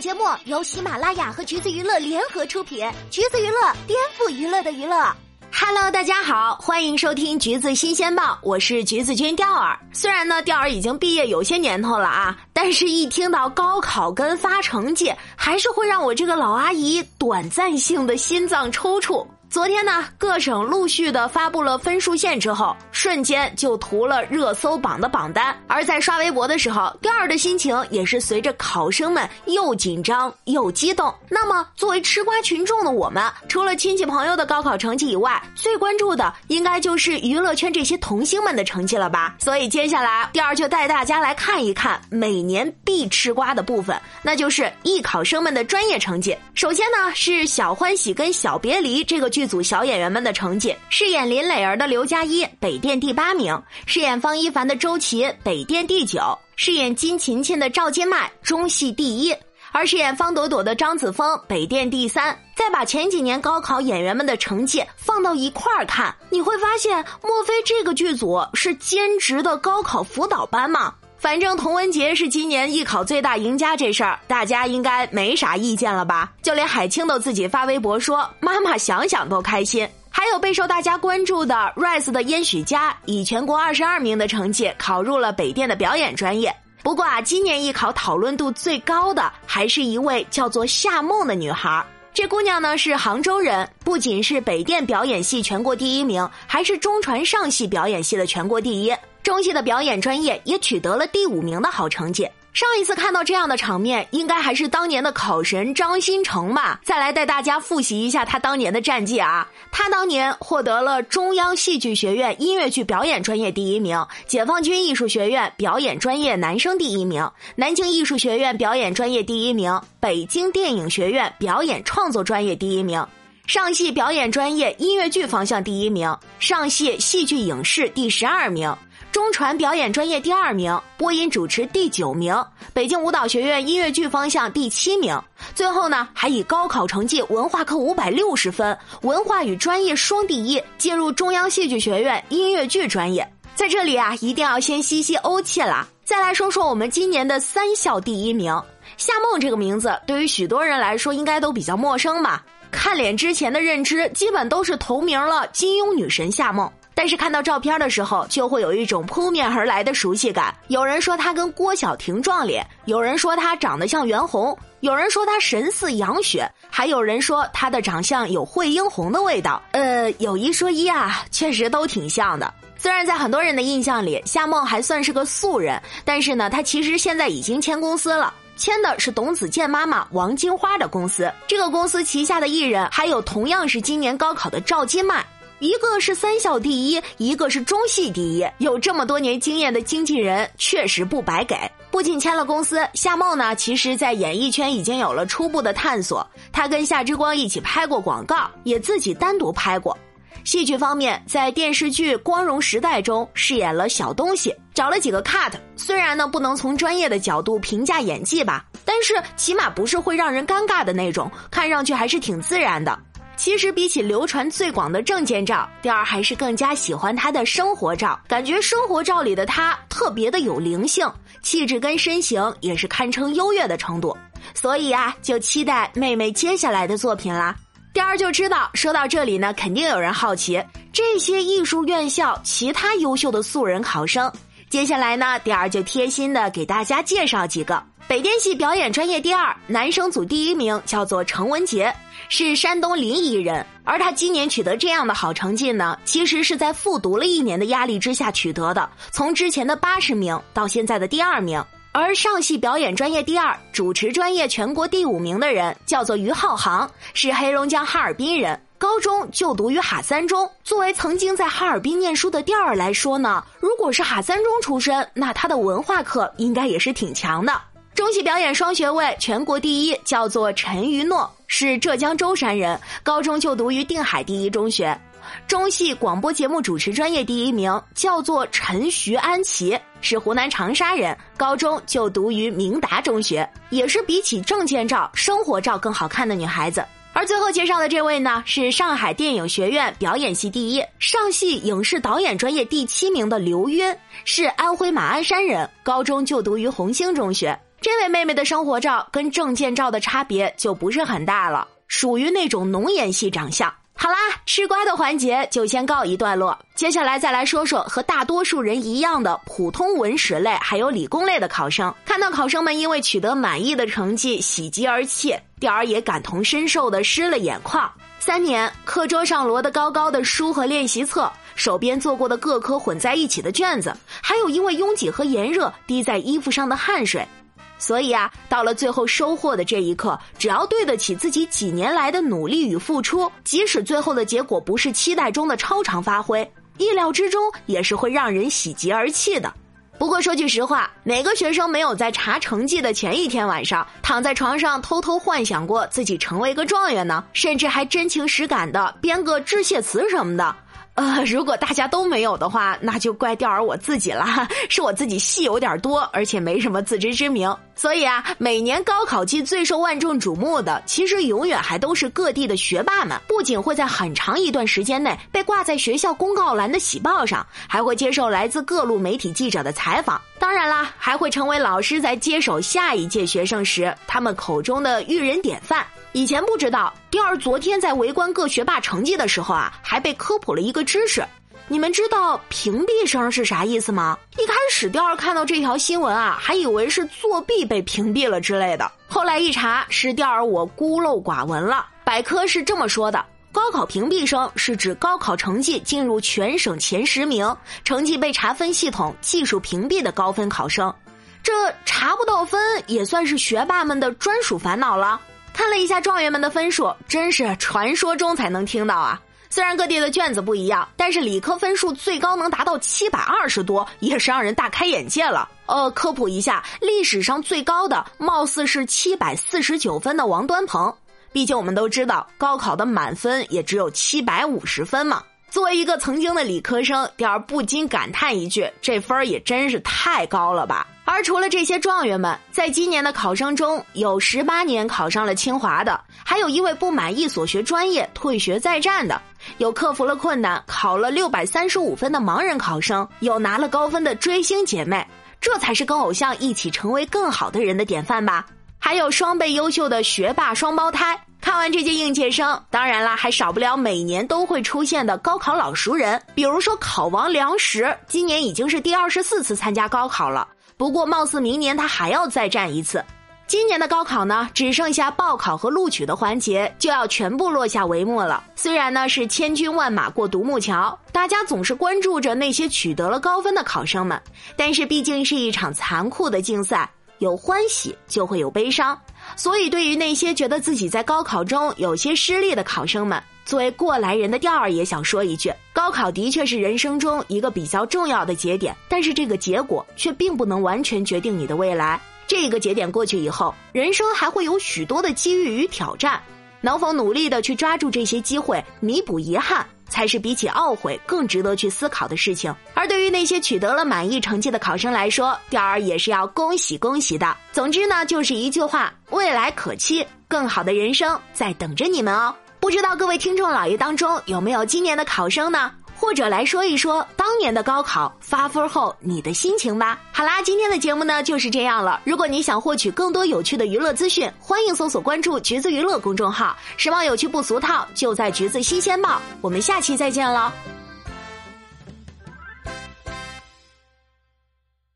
节目由喜马拉雅和橘子娱乐联合出品，橘子娱乐颠覆娱乐的娱乐。Hello，大家好，欢迎收听橘子新鲜报，我是橘子君钓儿。虽然呢，钓儿已经毕业有些年头了啊，但是一听到高考跟发成绩，还是会让我这个老阿姨短暂性的心脏抽搐。昨天呢，各省陆续的发布了分数线之后，瞬间就屠了热搜榜的榜单。而在刷微博的时候，第二的心情也是随着考生们又紧张又激动。那么，作为吃瓜群众的我们，除了亲戚朋友的高考成绩以外，最关注的应该就是娱乐圈这些童星们的成绩了吧？所以接下来，第二就带大家来看一看每年必吃瓜的部分，那就是艺考生们的专业成绩。首先呢，是《小欢喜》跟《小别离》这个剧组小演员们的成绩。饰演林磊儿的刘嘉一，北电第八名；饰演方一凡的周琦，北电第九；饰演金琴琴的赵金麦，中戏第一；而饰演方朵朵的张子枫，北电第三。再把前几年高考演员们的成绩放到一块儿看，你会发现，莫非这个剧组是兼职的高考辅导班吗？反正童文杰是今年艺考最大赢家这事儿，大家应该没啥意见了吧？就连海清都自己发微博说：“妈妈想想都开心。”还有备受大家关注的 Rise 的燕许佳，以全国二十二名的成绩考入了北电的表演专业。不过啊，今年艺考讨论度最高的还是一位叫做夏梦的女孩。这姑娘呢是杭州人，不仅是北电表演系全国第一名，还是中传上戏表演系的全国第一。中戏的表演专业也取得了第五名的好成绩。上一次看到这样的场面，应该还是当年的考神张新成吧？再来带大家复习一下他当年的战绩啊！他当年获得了中央戏剧学院音乐剧表演专业第一名，解放军艺术学院表演专业男生第一名，南京艺术学院表演专业第一名，北京电影学院表演创作专业第一名，上戏表演专业音乐剧方向第一名，上戏戏剧影视第十二名。中传表演专业第二名，播音主持第九名，北京舞蹈学院音乐剧方向第七名。最后呢，还以高考成绩文化课五百六十分，文化与专业双第一，进入中央戏剧学院音乐剧专业。在这里啊，一定要先吸吸欧气啦。再来说说我们今年的三校第一名夏梦这个名字，对于许多人来说应该都比较陌生吧？看脸之前的认知，基本都是投名了金庸女神夏梦。但是看到照片的时候，就会有一种扑面而来的熟悉感。有人说她跟郭晓婷撞脸，有人说她长得像袁弘，有人说她神似杨雪，还有人说她的长相有惠英红的味道。呃，有一说一啊，确实都挺像的。虽然在很多人的印象里，夏梦还算是个素人，但是呢，她其实现在已经签公司了，签的是董子健妈妈王金花的公司。这个公司旗下的艺人还有同样是今年高考的赵金麦。一个是三校第一，一个是中戏第一，有这么多年经验的经纪人确实不白给。不仅签了公司，夏梦呢，其实在演艺圈已经有了初步的探索。他跟夏之光一起拍过广告，也自己单独拍过。戏剧方面，在电视剧《光荣时代》中饰演了小东西，找了几个 cut。虽然呢，不能从专业的角度评价演技吧，但是起码不是会让人尴尬的那种，看上去还是挺自然的。其实比起流传最广的证件照，第二还是更加喜欢他的生活照。感觉生活照里的他特别的有灵性，气质跟身形也是堪称优越的程度。所以啊，就期待妹妹接下来的作品啦。第二就知道，说到这里呢，肯定有人好奇这些艺术院校其他优秀的素人考生。接下来呢，第二就贴心的给大家介绍几个。北电系表演专业第二，男生组第一名叫做程文杰，是山东临沂人。而他今年取得这样的好成绩呢，其实是在复读了一年的压力之下取得的。从之前的八十名到现在的第二名。而上戏表演专业第二，主持专业全国第五名的人叫做于浩航，是黑龙江哈尔滨人，高中就读于哈三中。作为曾经在哈尔滨念书的调儿来说呢，如果是哈三中出身，那他的文化课应该也是挺强的。中戏表演双学位全国第一，叫做陈于诺，是浙江舟山人，高中就读于定海第一中学。中戏广播节目主持专业第一名，叫做陈徐安琪，是湖南长沙人，高中就读于明达中学，也是比起证件照、生活照更好看的女孩子。而最后介绍的这位呢，是上海电影学院表演系第一、上戏影视导演专业第七名的刘渊，是安徽马鞍山人，高中就读于红星中学。这位妹妹的生活照跟证件照的差别就不是很大了，属于那种浓颜系长相。好啦，吃瓜的环节就先告一段落，接下来再来说说和大多数人一样的普通文史类还有理工类的考生。看到考生们因为取得满意的成绩喜极而泣，调儿也感同身受的湿了眼眶。三年，课桌上摞得高高的书和练习册，手边做过的各科混在一起的卷子，还有因为拥挤和炎热滴在衣服上的汗水。所以啊，到了最后收获的这一刻，只要对得起自己几年来的努力与付出，即使最后的结果不是期待中的超常发挥，意料之中也是会让人喜极而泣的。不过说句实话，哪个学生没有在查成绩的前一天晚上躺在床上偷偷幻想过自己成为个状元呢？甚至还真情实感的编个致谢词什么的。呃，如果大家都没有的话，那就怪钓儿我自己了，是我自己戏有点多，而且没什么自知之明。所以啊，每年高考季最受万众瞩目的，其实永远还都是各地的学霸们。不仅会在很长一段时间内被挂在学校公告栏的喜报上，还会接受来自各路媒体记者的采访。当然啦，还会成为老师在接手下一届学生时，他们口中的育人典范。以前不知道，第二昨天在围观各学霸成绩的时候啊，还被科普了一个知识。你们知道屏蔽声是啥意思吗？一开始第二看到这条新闻啊，还以为是作弊被屏蔽了之类的。后来一查，是第二我孤陋寡闻了。百科是这么说的：高考屏蔽生是指高考成绩进入全省前十名，成绩被查分系统技术屏蔽的高分考生。这查不到分也算是学霸们的专属烦恼了。看了一下状元们的分数，真是传说中才能听到啊！虽然各地的卷子不一样，但是理科分数最高能达到七百二十多，也是让人大开眼界了。呃，科普一下，历史上最高的貌似是七百四十九分的王端鹏。毕竟我们都知道，高考的满分也只有七百五十分嘛。作为一个曾经的理科生，第儿不禁感叹一句：这分儿也真是太高了吧！而除了这些状元们，在今年的考生中有十八年考上了清华的，还有一位不满意所学专业退学再战的，有克服了困难考了六百三十五分的盲人考生，有拿了高分的追星姐妹，这才是跟偶像一起成为更好的人的典范吧。还有双倍优秀的学霸双胞胎。看完这届应届生，当然啦，还少不了每年都会出现的高考老熟人，比如说考王梁实，今年已经是第二十四次参加高考了。不过，貌似明年他还要再战一次。今年的高考呢，只剩下报考和录取的环节就要全部落下帷幕了。虽然呢是千军万马过独木桥，大家总是关注着那些取得了高分的考生们，但是毕竟是一场残酷的竞赛，有欢喜就会有悲伤。所以，对于那些觉得自己在高考中有些失利的考生们，作为过来人的调儿也想说一句：高考的确是人生中一个比较重要的节点，但是这个结果却并不能完全决定你的未来。这个节点过去以后，人生还会有许多的机遇与挑战，能否努力的去抓住这些机会，弥补遗憾？才是比起懊悔更值得去思考的事情。而对于那些取得了满意成绩的考生来说，调儿也是要恭喜恭喜的。总之呢，就是一句话：未来可期，更好的人生在等着你们哦。不知道各位听众老爷当中有没有今年的考生呢？或者来说一说当年的高考发分后你的心情吧。好啦，今天的节目呢就是这样了。如果你想获取更多有趣的娱乐资讯，欢迎搜索关注“橘子娱乐”公众号。时髦有趣不俗套，就在“橘子新鲜报”。我们下期再见喽。